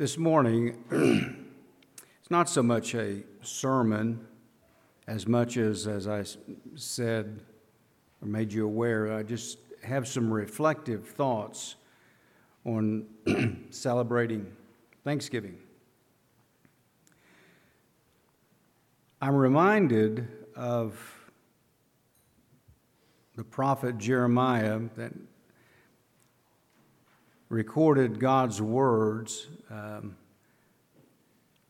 This morning, it's not so much a sermon as much as, as I said or made you aware, I just have some reflective thoughts on celebrating Thanksgiving. I'm reminded of the prophet Jeremiah that recorded God's words um,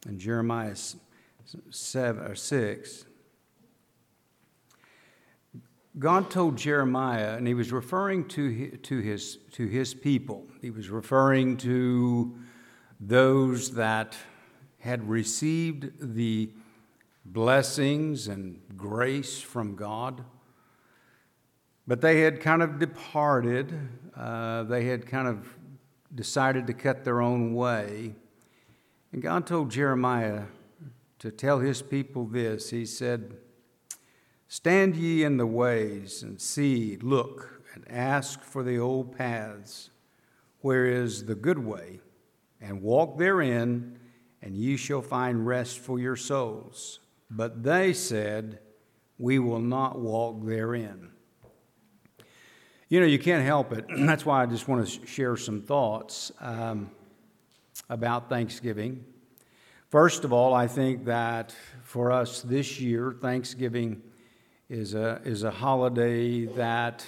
in Jeremiah 7 or 6. God told Jeremiah, and he was referring to, to, his, to his people. He was referring to those that had received the blessings and grace from God, but they had kind of departed. Uh, they had kind of decided to cut their own way. And God told Jeremiah to tell his people this He said, Stand ye in the ways and see, look, and ask for the old paths, where is the good way, and walk therein, and ye shall find rest for your souls. But they said, We will not walk therein. You know, you can't help it. That's why I just want to share some thoughts um, about Thanksgiving. First of all, I think that for us this year, Thanksgiving is a, is a holiday that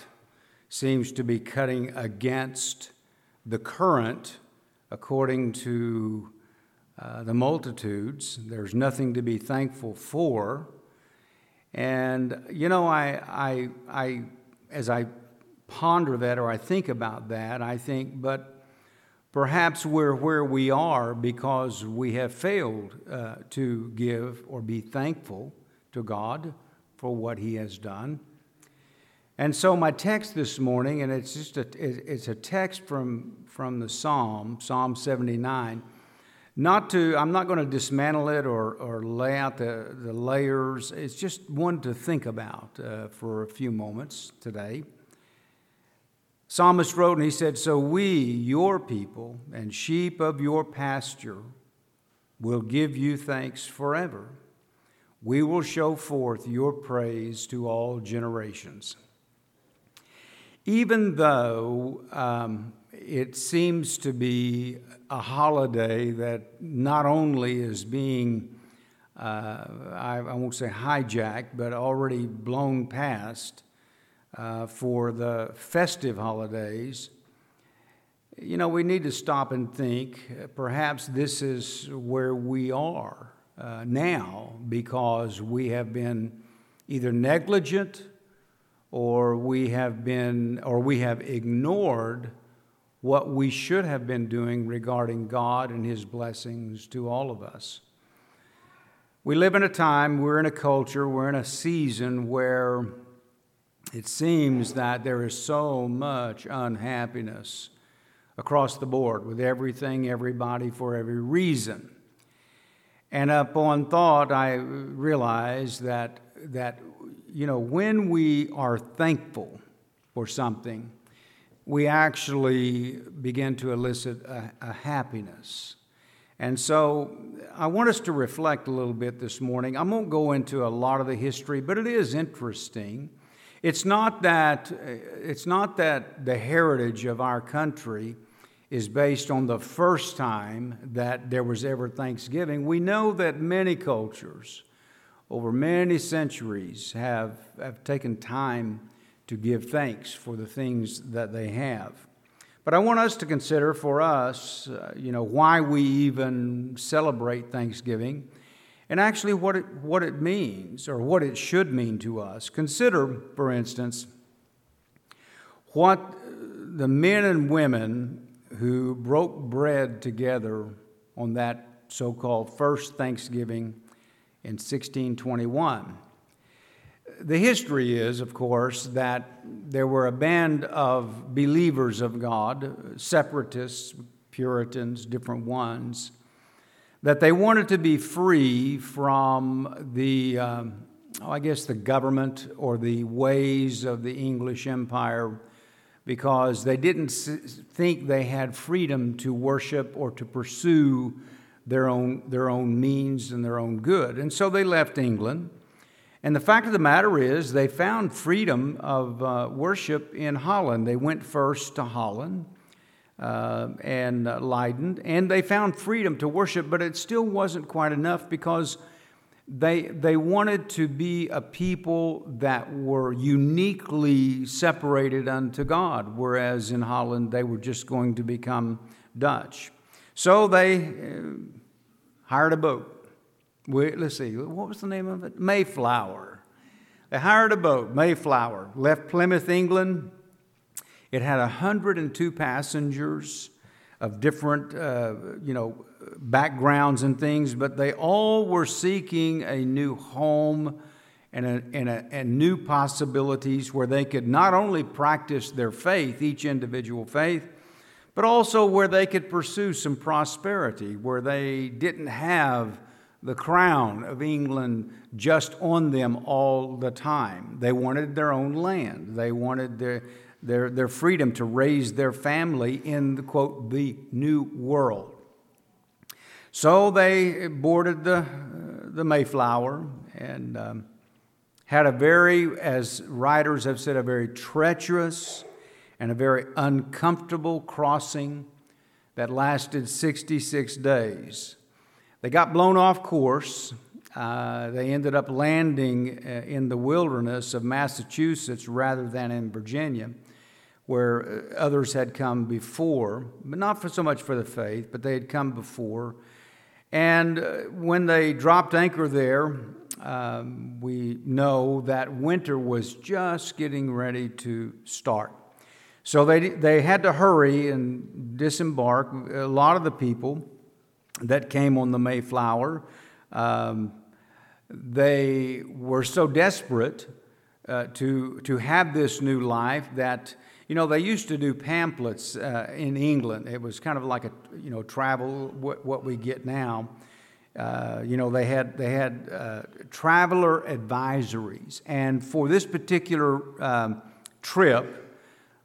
seems to be cutting against the current according to uh, the multitudes. There's nothing to be thankful for. And, you know, I, I, I, as I ponder that or I think about that, I think, but perhaps we're where we are because we have failed uh, to give or be thankful to God for what He has done. And so my text this morning, and it's just a, it's a text from, from the Psalm, Psalm 79. Not to, I'm not going to dismantle it or, or lay out the, the layers. It's just one to think about uh, for a few moments today. Psalmist wrote and he said, So we, your people, and sheep of your pasture, will give you thanks forever. We will show forth your praise to all generations. Even though um, it seems to be a holiday that not only is being, uh, I, I won't say hijacked, but already blown past uh, for the festive holidays, you know, we need to stop and think perhaps this is where we are uh, now because we have been either negligent or we have been or we have ignored what we should have been doing regarding God and his blessings to all of us. We live in a time, we're in a culture, we're in a season where it seems that there is so much unhappiness across the board with everything, everybody, for every reason. And upon thought, I realized that, that you know, when we are thankful for something, we actually begin to elicit a, a happiness. And so I want us to reflect a little bit this morning. I won't go into a lot of the history, but it is interesting it's not that, it's not that the heritage of our country is based on the first time that there was ever Thanksgiving. We know that many cultures over many centuries have, have taken time to give thanks for the things that they have. But I want us to consider for us, uh, you know, why we even celebrate Thanksgiving and actually what it, what it means or what it should mean to us. Consider, for instance, what the men and women who broke bread together on that so called first Thanksgiving in 1621. The history is, of course, that there were a band of believers of God, separatists, Puritans, different ones, that they wanted to be free from the, um, oh, I guess, the government or the ways of the English Empire because they didn't think they had freedom to worship or to pursue their own, their own means and their own good. And so they left England. And the fact of the matter is, they found freedom of uh, worship in Holland. They went first to Holland uh, and uh, Leiden, and they found freedom to worship, but it still wasn't quite enough because they, they wanted to be a people that were uniquely separated unto God, whereas in Holland they were just going to become Dutch. So they uh, hired a boat. We, let's see, what was the name of it? Mayflower. They hired a boat, Mayflower, left Plymouth, England. It had 102 passengers of different, uh, you know, backgrounds and things, but they all were seeking a new home and, a, and, a, and new possibilities where they could not only practice their faith, each individual faith, but also where they could pursue some prosperity, where they didn't have the crown of England just on them all the time. They wanted their own land. They wanted their, their, their freedom to raise their family in the quote, the new world. So they boarded the, the Mayflower and um, had a very, as writers have said, a very treacherous and a very uncomfortable crossing that lasted 66 days. They got blown off course. Uh, they ended up landing uh, in the wilderness of Massachusetts rather than in Virginia, where uh, others had come before, but not for so much for the faith, but they had come before. And uh, when they dropped anchor there, um, we know that winter was just getting ready to start. So they, they had to hurry and disembark. A lot of the people that came on the Mayflower, um, they were so desperate uh, to, to have this new life that you know, they used to do pamphlets uh, in England. It was kind of like a, you know, travel, what, what we get now. Uh, you know, they had, they had uh, traveler advisories. And for this particular um, trip,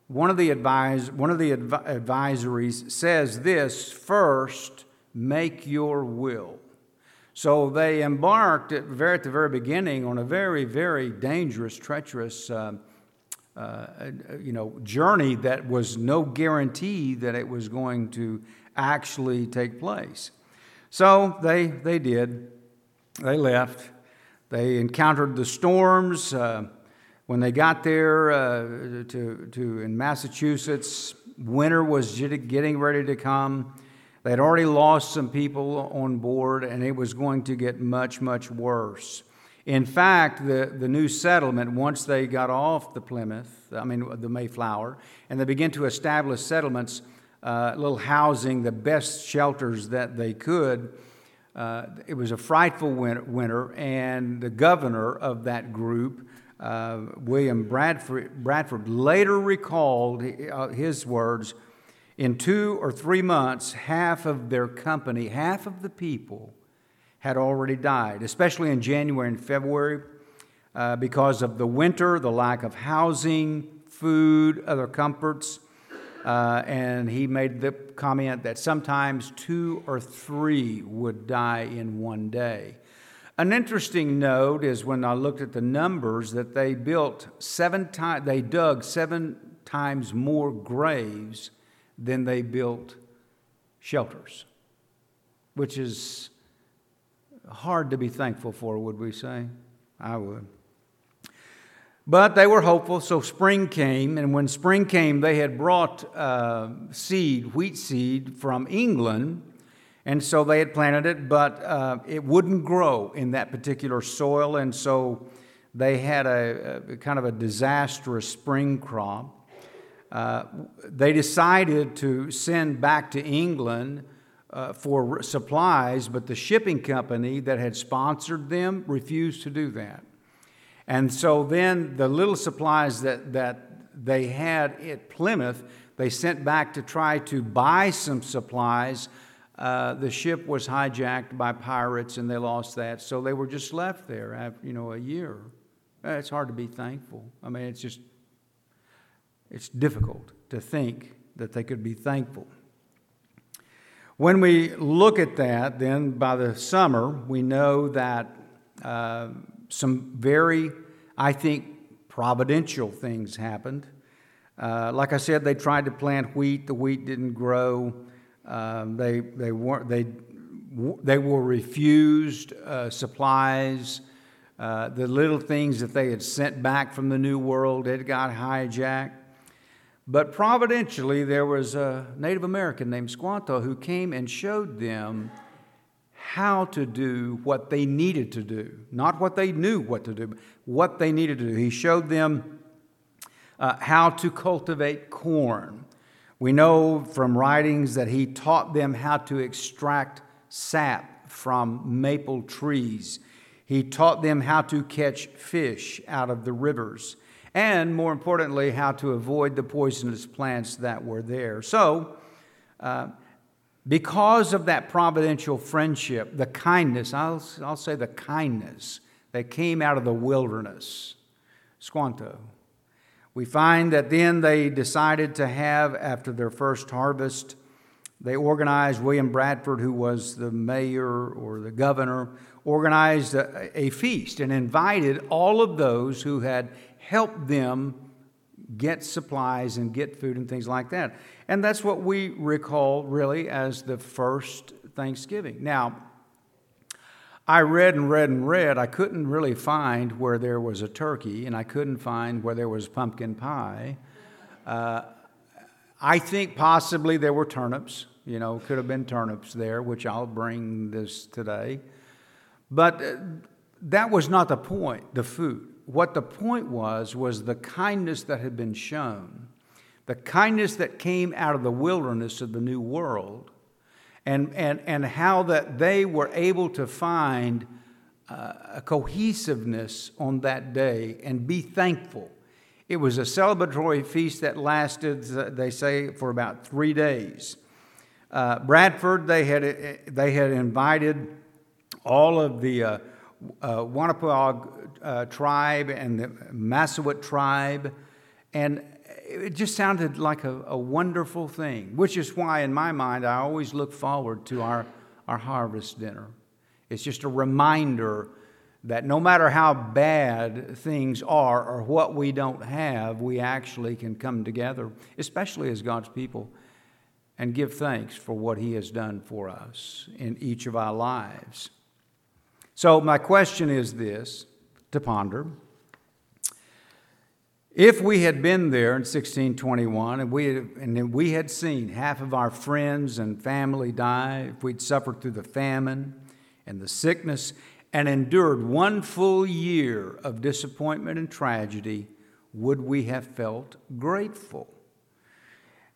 one of the, advise, one of the adv- advisories says this first, make your will. So they embarked at, very, at the very beginning on a very, very dangerous, treacherous uh, uh, you know, journey that was no guarantee that it was going to actually take place. So they, they did. They left. They encountered the storms. Uh, when they got there uh, to, to, in Massachusetts, winter was getting ready to come. They had already lost some people on board, and it was going to get much, much worse. In fact, the, the new settlement, once they got off the Plymouth, I mean the Mayflower, and they began to establish settlements, uh, little housing, the best shelters that they could, uh, it was a frightful winter, and the governor of that group, uh, William Bradford, Bradford, later recalled uh, his words in two or three months, half of their company, half of the people, had already died, especially in January and February, uh, because of the winter, the lack of housing, food, other comforts. Uh, and he made the comment that sometimes two or three would die in one day. An interesting note is when I looked at the numbers that they built seven times, they dug seven times more graves than they built shelters, which is hard to be thankful for, would we say? I would. But they were hopeful, so spring came, and when spring came, they had brought uh, seed, wheat seed, from England, and so they had planted it, but uh, it wouldn't grow in that particular soil, and so they had a, a kind of a disastrous spring crop. Uh, they decided to send back to England uh, for supplies, but the shipping company that had sponsored them refused to do that. And so then the little supplies that, that they had at Plymouth, they sent back to try to buy some supplies. Uh, the ship was hijacked by pirates and they lost that. So they were just left there after, you know, a year. Uh, it's hard to be thankful. I mean, it's just it's difficult to think that they could be thankful. When we look at that, then by the summer, we know that uh, some very, I think, providential things happened. Uh, like I said, they tried to plant wheat. The wheat didn't grow. Um, they they weren't they they were refused uh, supplies. Uh, the little things that they had sent back from the New World had got hijacked. But providentially, there was a Native American named Squanto who came and showed them how to do what they needed to do. Not what they knew what to do, but what they needed to do. He showed them uh, how to cultivate corn. We know from writings that he taught them how to extract sap from maple trees. He taught them how to catch fish out of the rivers and more importantly, how to avoid the poisonous plants that were there. So, uh, because of that providential friendship, the kindness, I'll, I'll say the kindness that came out of the wilderness, Squanto, we find that then they decided to have, after their first harvest, they organized, William Bradford, who was the mayor or the governor, organized a, a feast and invited all of those who had help them get supplies and get food and things like that. And that's what we recall really as the first Thanksgiving. Now, I read and read and read. I couldn't really find where there was a turkey, and I couldn't find where there was pumpkin pie. Uh, I think possibly there were turnips. You know, could have been turnips there, which I'll bring this today. But uh, that was not the point, the food what the point was was the kindness that had been shown, the kindness that came out of the wilderness of the new world, and, and, and how that they were able to find uh, a cohesiveness on that day and be thankful. It was a celebratory feast that lasted, they say, for about three days. Uh, Bradford, they had, they had invited all of the uh, uh, Wampanoag uh, tribe and the Massawat tribe, and it just sounded like a, a, wonderful thing, which is why, in my mind, I always look forward to our, our harvest dinner. It's just a reminder that no matter how bad things are or what we don't have, we actually can come together, especially as God's people, and give thanks for what He has done for us in each of our lives. So, my question is this to ponder. If we had been there in 1621 and we, had, and we had seen half of our friends and family die, if we'd suffered through the famine and the sickness and endured one full year of disappointment and tragedy, would we have felt grateful?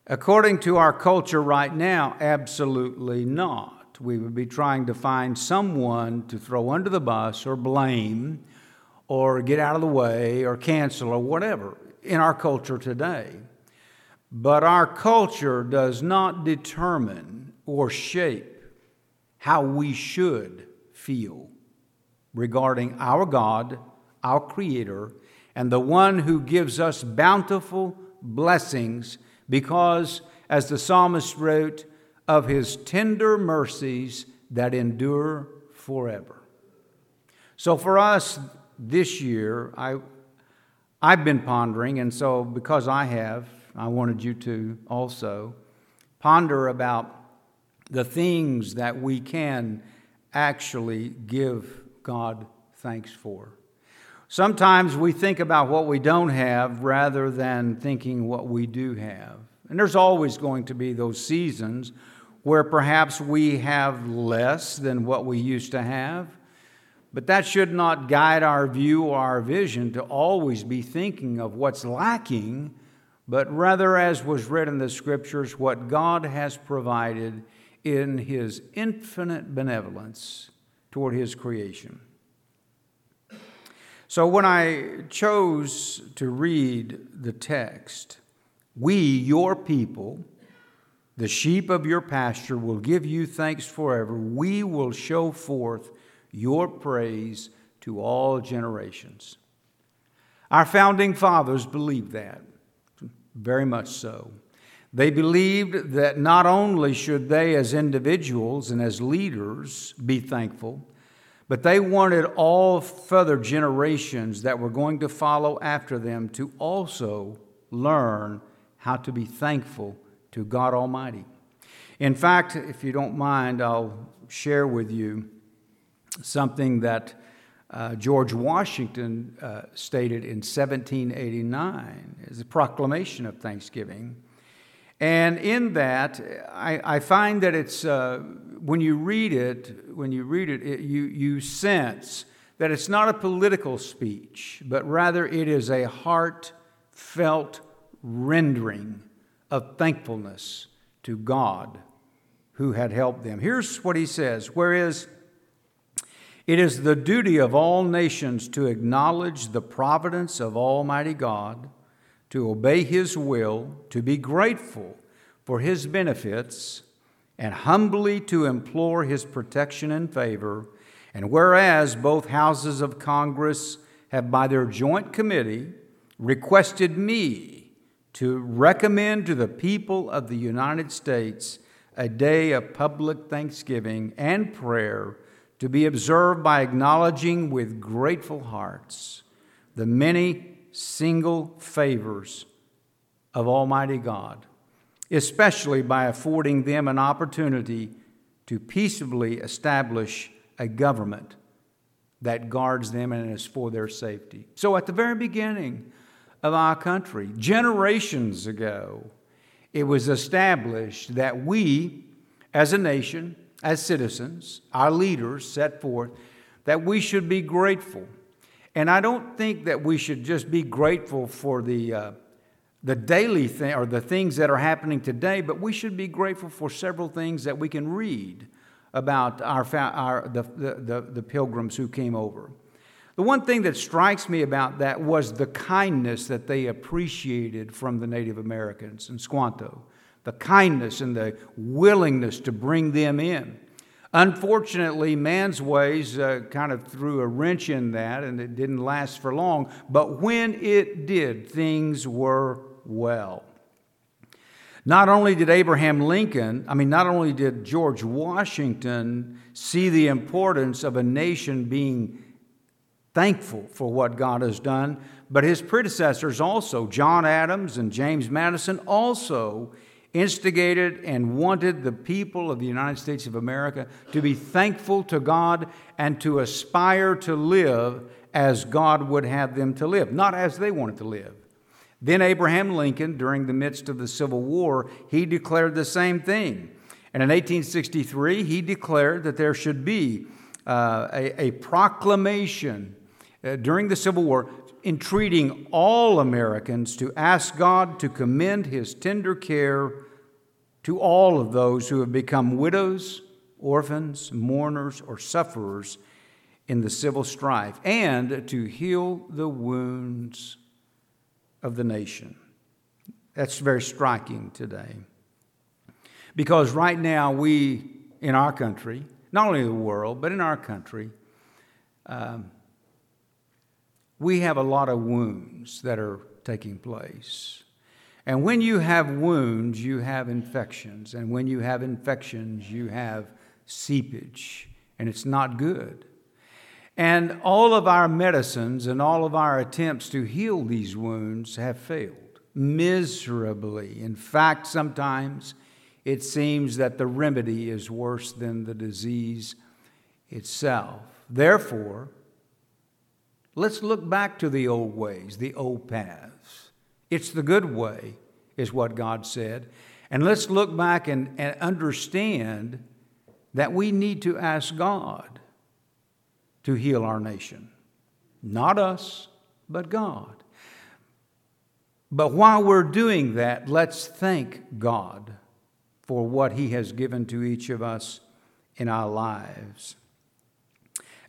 According to our culture right now, absolutely not we would be trying to find someone to throw under the bus or blame or get out of the way or cancel or whatever in our culture today. But our culture does not determine or shape how we should feel regarding our God, our Creator, and the one who gives us bountiful blessings because, as the psalmist wrote, of his tender mercies that endure forever. So for us this year, I, I've been pondering, and so because I have, I wanted you to also ponder about the things that we can actually give God thanks for. Sometimes we think about what we don't have rather than thinking what we do have. And there's always going to be those seasons where perhaps we have less than what we used to have. But that should not guide our view or our vision to always be thinking of what's lacking, but rather, as was read in the scriptures, what God has provided in His infinite benevolence toward His creation. So, when I chose to read the text, we, your people, the sheep of your pasture will give you thanks forever. We will show forth your praise to all generations. Our founding fathers believed that. very much so. They believed that not only should they, as individuals and as leaders, be thankful, but they wanted all further generations that were going to follow after them to also learn how to be thankful to God Almighty. In fact, if you don't mind, I'll share with you something that uh, George Washington uh, stated in 1789 as a proclamation of Thanksgiving. And in that, I, I find that it's, uh, when you read it, when you read it, it, you, you sense that it's not a political speech, but rather it is a heartfelt rendering of thankfulness to God who had helped them. Here's what he says Whereas it is the duty of all nations to acknowledge the providence of Almighty God, to obey His will, to be grateful for His benefits, and humbly to implore His protection and favor. And whereas both houses of Congress have, by their joint committee, requested me to recommend to the people of the United States a day of public thanksgiving and prayer to be observed by acknowledging with grateful hearts the many single favors of Almighty God, especially by affording them an opportunity to peaceably establish a government that guards them and is for their safety. So, at the very beginning of our country, generations ago, it was established that we, as a nation, as citizens, our leaders set forth that we should be grateful. And I don't think that we should just be grateful for the, uh, the daily thing or the things that are happening today, but we should be grateful for several things that we can read about our, our, the, the, the pilgrims who came over. The one thing that strikes me about that was the kindness that they appreciated from the Native Americans in Squanto the kindness and the willingness to bring them in. Unfortunately, man's ways uh, kind of threw a wrench in that, and it didn't last for long. But when it did, things were well. Not only did Abraham Lincoln, I mean, not only did George Washington see the importance of a nation being thankful for what God has done, but his predecessors also, John Adams and James Madison, also instigated and wanted the people of the United States of America to be thankful to God and to aspire to live as God would have them to live, not as they wanted to live. Then Abraham Lincoln, during the midst of the Civil War, he declared the same thing. And in 1863, he declared that there should be uh, a, a, proclamation uh, during the Civil War entreating all Americans to ask God to commend His tender care to all of those who have become widows, orphans, mourners, or sufferers in the civil strife, and to heal the wounds of the nation. That's very striking today. Because right now, we in our country, not only the world, but in our country, um, we have a lot of wounds that are taking place. And when you have wounds, you have infections. And when you have infections, you have seepage. And it's not good. And all of our medicines and all of our attempts to heal these wounds have failed miserably. In fact, sometimes it seems that the remedy is worse than the disease itself. Therefore, let's look back to the old ways, the old paths. It's the good way, is what God said. And let's look back and, and understand that we need to ask God to heal our nation. Not us, but God. But while we're doing that, let's thank God for what He has given to each of us in our lives.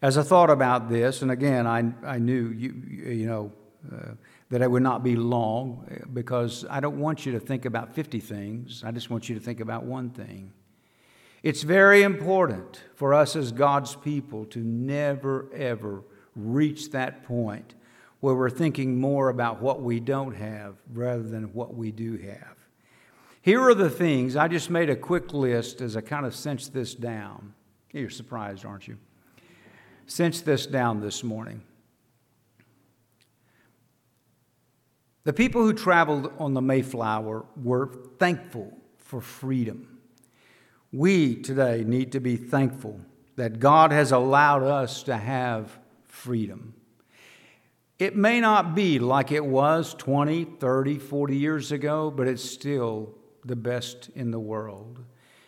As I thought about this, and again, I, I knew, you, you know, uh, that it would not be long uh, because I don't want you to think about 50 things. I just want you to think about one thing. It's very important for us as God's people to never, ever reach that point where we're thinking more about what we don't have rather than what we do have. Here are the things, I just made a quick list as I kind of cinched this down. You're surprised, aren't you? Cinched this down this morning. The people who traveled on the Mayflower were thankful for freedom. We today need to be thankful that God has allowed us to have freedom. It may not be like it was 20, 30, 40 years ago, but it's still the best in the world.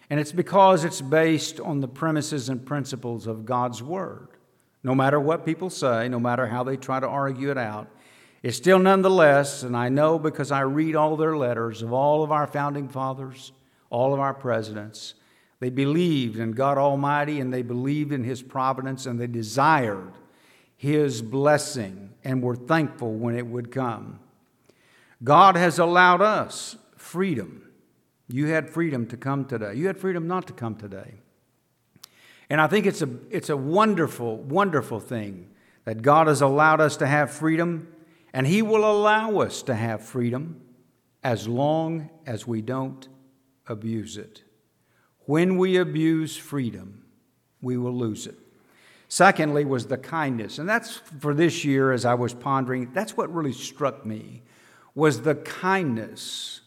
And it's because it's based on the premises and principles of God's Word. No matter what people say, no matter how they try to argue it out, it's still nonetheless, and I know because I read all their letters of all of our founding fathers, all of our presidents, they believed in God Almighty and they believed in His providence and they desired His blessing and were thankful when it would come. God has allowed us freedom you had freedom to come today. You had freedom not to come today. And I think it's a, it's a wonderful, wonderful thing that God has allowed us to have freedom, and He will allow us to have freedom as long as we don't abuse it. When we abuse freedom, we will lose it. Secondly, was the kindness. And that's for this year, as I was pondering, that's what really struck me was the kindness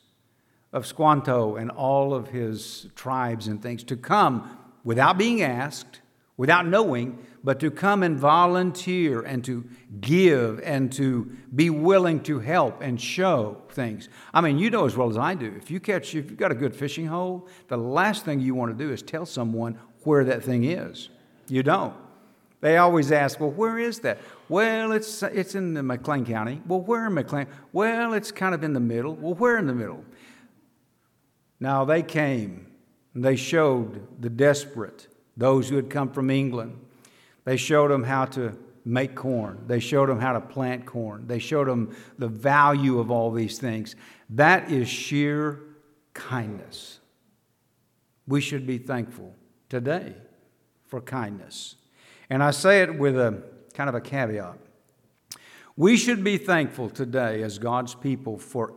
of Squanto and all of his tribes and things to come without being asked, without knowing, but to come and volunteer and to give and to be willing to help and show things. I mean, you know as well as I do, if you catch, if you've got a good fishing hole, the last thing you want to do is tell someone where that thing is. You don't. They always ask, well, where is that? Well, it's, it's in the McLean County. Well, where in McLean? Well, it's kind of in the middle. Well, where in the middle? Now they came and they showed the desperate, those who had come from England. They showed them how to make corn. They showed them how to plant corn. They showed them the value of all these things. That is sheer kindness. We should be thankful today for kindness. And I say it with a kind of a caveat. We should be thankful today as God's people for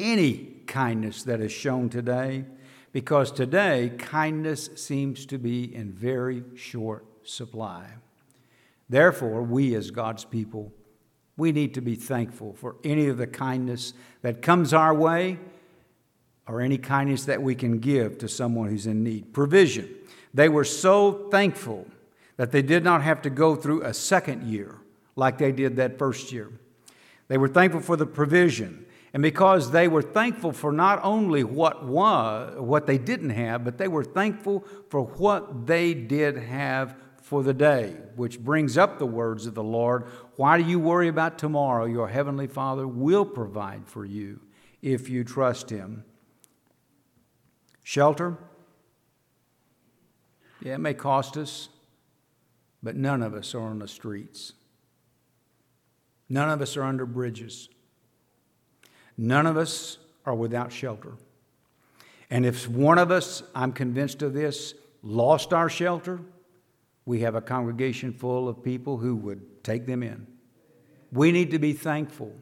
any kindness that is shown today because today kindness seems to be in very short supply. Therefore, we as God's people, we need to be thankful for any of the kindness that comes our way or any kindness that we can give to someone who's in need. Provision. They were so thankful that they did not have to go through a second year like they did that first year. They were thankful for the provision. And because they were thankful for not only what was, what they didn't have, but they were thankful for what they did have for the day, which brings up the words of the Lord Why do you worry about tomorrow? Your heavenly Father will provide for you if you trust Him. Shelter? Yeah, it may cost us, but none of us are on the streets. None of us are under bridges. None of us are without shelter. And if one of us, I'm convinced of this, lost our shelter, we have a congregation full of people who would take them in. We need to be thankful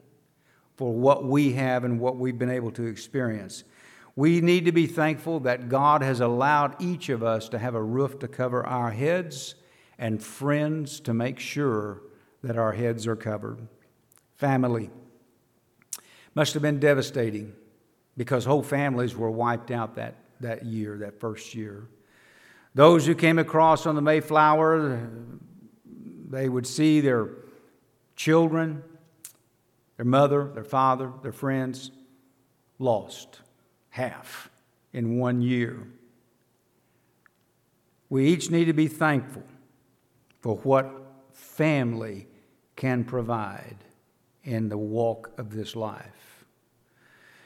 for what we have and what we've been able to experience. We need to be thankful that God has allowed each of us to have a roof to cover our heads and friends to make sure that our heads are covered. Family. Must have been devastating because whole families were wiped out that, that year, that first year. Those who came across on the Mayflower, they would see their children, their mother, their father, their friends lost half in one year. We each need to be thankful for what family can provide in the walk of this life.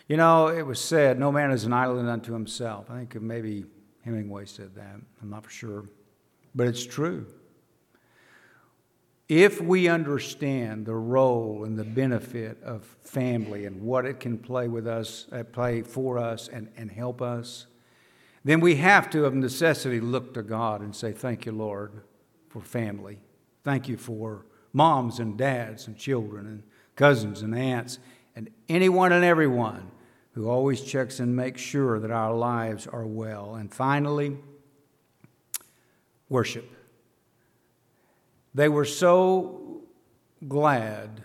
You know, it was said, no man is an island unto himself. I think maybe Hemingway said that. I'm not for sure. But it's true. If we understand the role and the benefit of family and what it can play with us, uh, play for us and, and help us, then we have to, of necessity, look to God and say, Thank you, Lord, for family. Thank you for moms and dads and children and cousins and aunts and anyone and everyone who always checks and makes sure that our lives are well. And finally, worship. They were so glad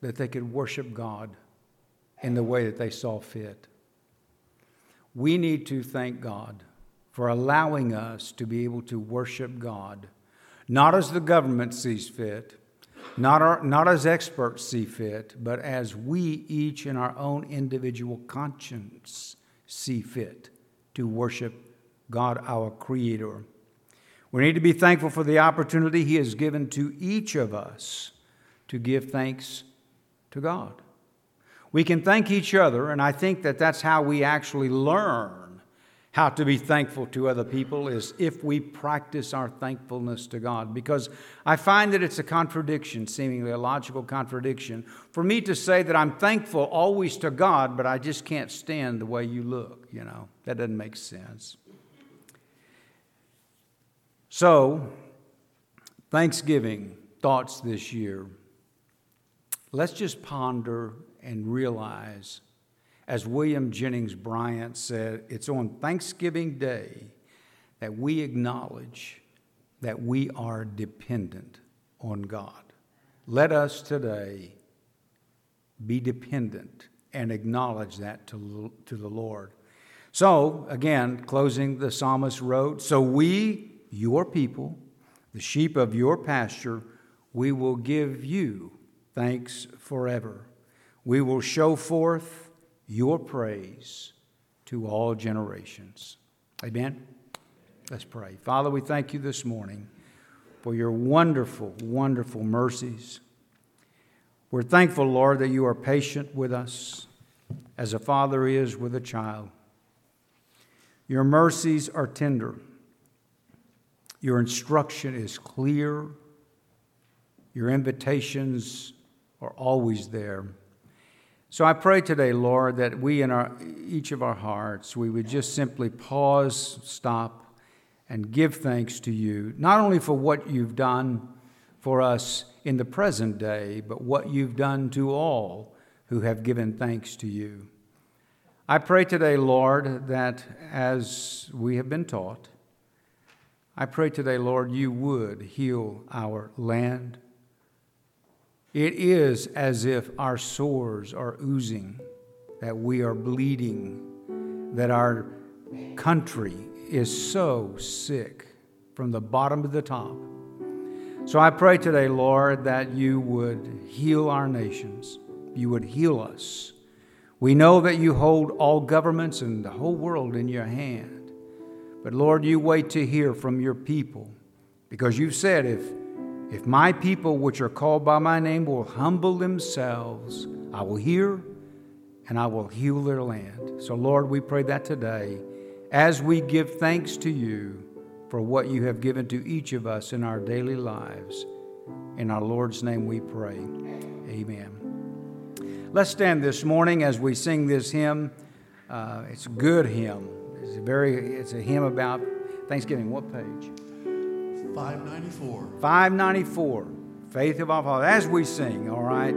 that they could worship God in the way that they saw fit. We need to thank God for allowing us to be able to worship God, not as the government sees fit, not, our, not as experts see fit, but as we each in our own individual conscience see fit to worship God, our Creator. We need to be thankful for the opportunity He has given to each of us to give thanks to God. We can thank each other, and I think that that's how we actually learn how to be thankful to other people is if we practice our thankfulness to God. Because I find that it's a contradiction, seemingly a logical contradiction, for me to say that I'm thankful always to God, but I just can't stand the way you look, you know. That doesn't make sense. So, Thanksgiving thoughts this year. Let's just ponder and realize as William Jennings Bryan said, it's on Thanksgiving Day that we acknowledge that we are dependent on God. Let us today be dependent and acknowledge that to, to the Lord. So, again, closing, the psalmist wrote, So we, your people, the sheep of your pasture, we will give you thanks forever. We will show forth your praise to all generations. Amen? Let's pray. Father, we thank you this morning for your wonderful, wonderful mercies. We're thankful, Lord, that you are patient with us as a father is with a child. Your mercies are tender. Your instruction is clear. Your invitations are always there. So I pray today, Lord, that we in our, each of our hearts, we would just simply pause, stop, and give thanks to you, not only for what you've done for us in the present day, but what you've done to all who have given thanks to you. I pray today, Lord, that as we have been taught, I pray today, Lord, you would heal our land, it is as if our sores are oozing, that we are bleeding, that our country is so sick from the bottom to the top. So I pray today, Lord, that you would heal our nations, you would heal us. We know that you hold all governments and the whole world in your hand. But Lord, you wait to hear from your people because you've said if if my people, which are called by my name, will humble themselves, I will hear and I will heal their land. So, Lord, we pray that today as we give thanks to you for what you have given to each of us in our daily lives. In our Lord's name we pray. Amen. Let's stand this morning as we sing this hymn. Uh, it's a good hymn. It's a very. It's a hymn about Thanksgiving. What page? 594. 594. Faith of our Father. As we sing, all right?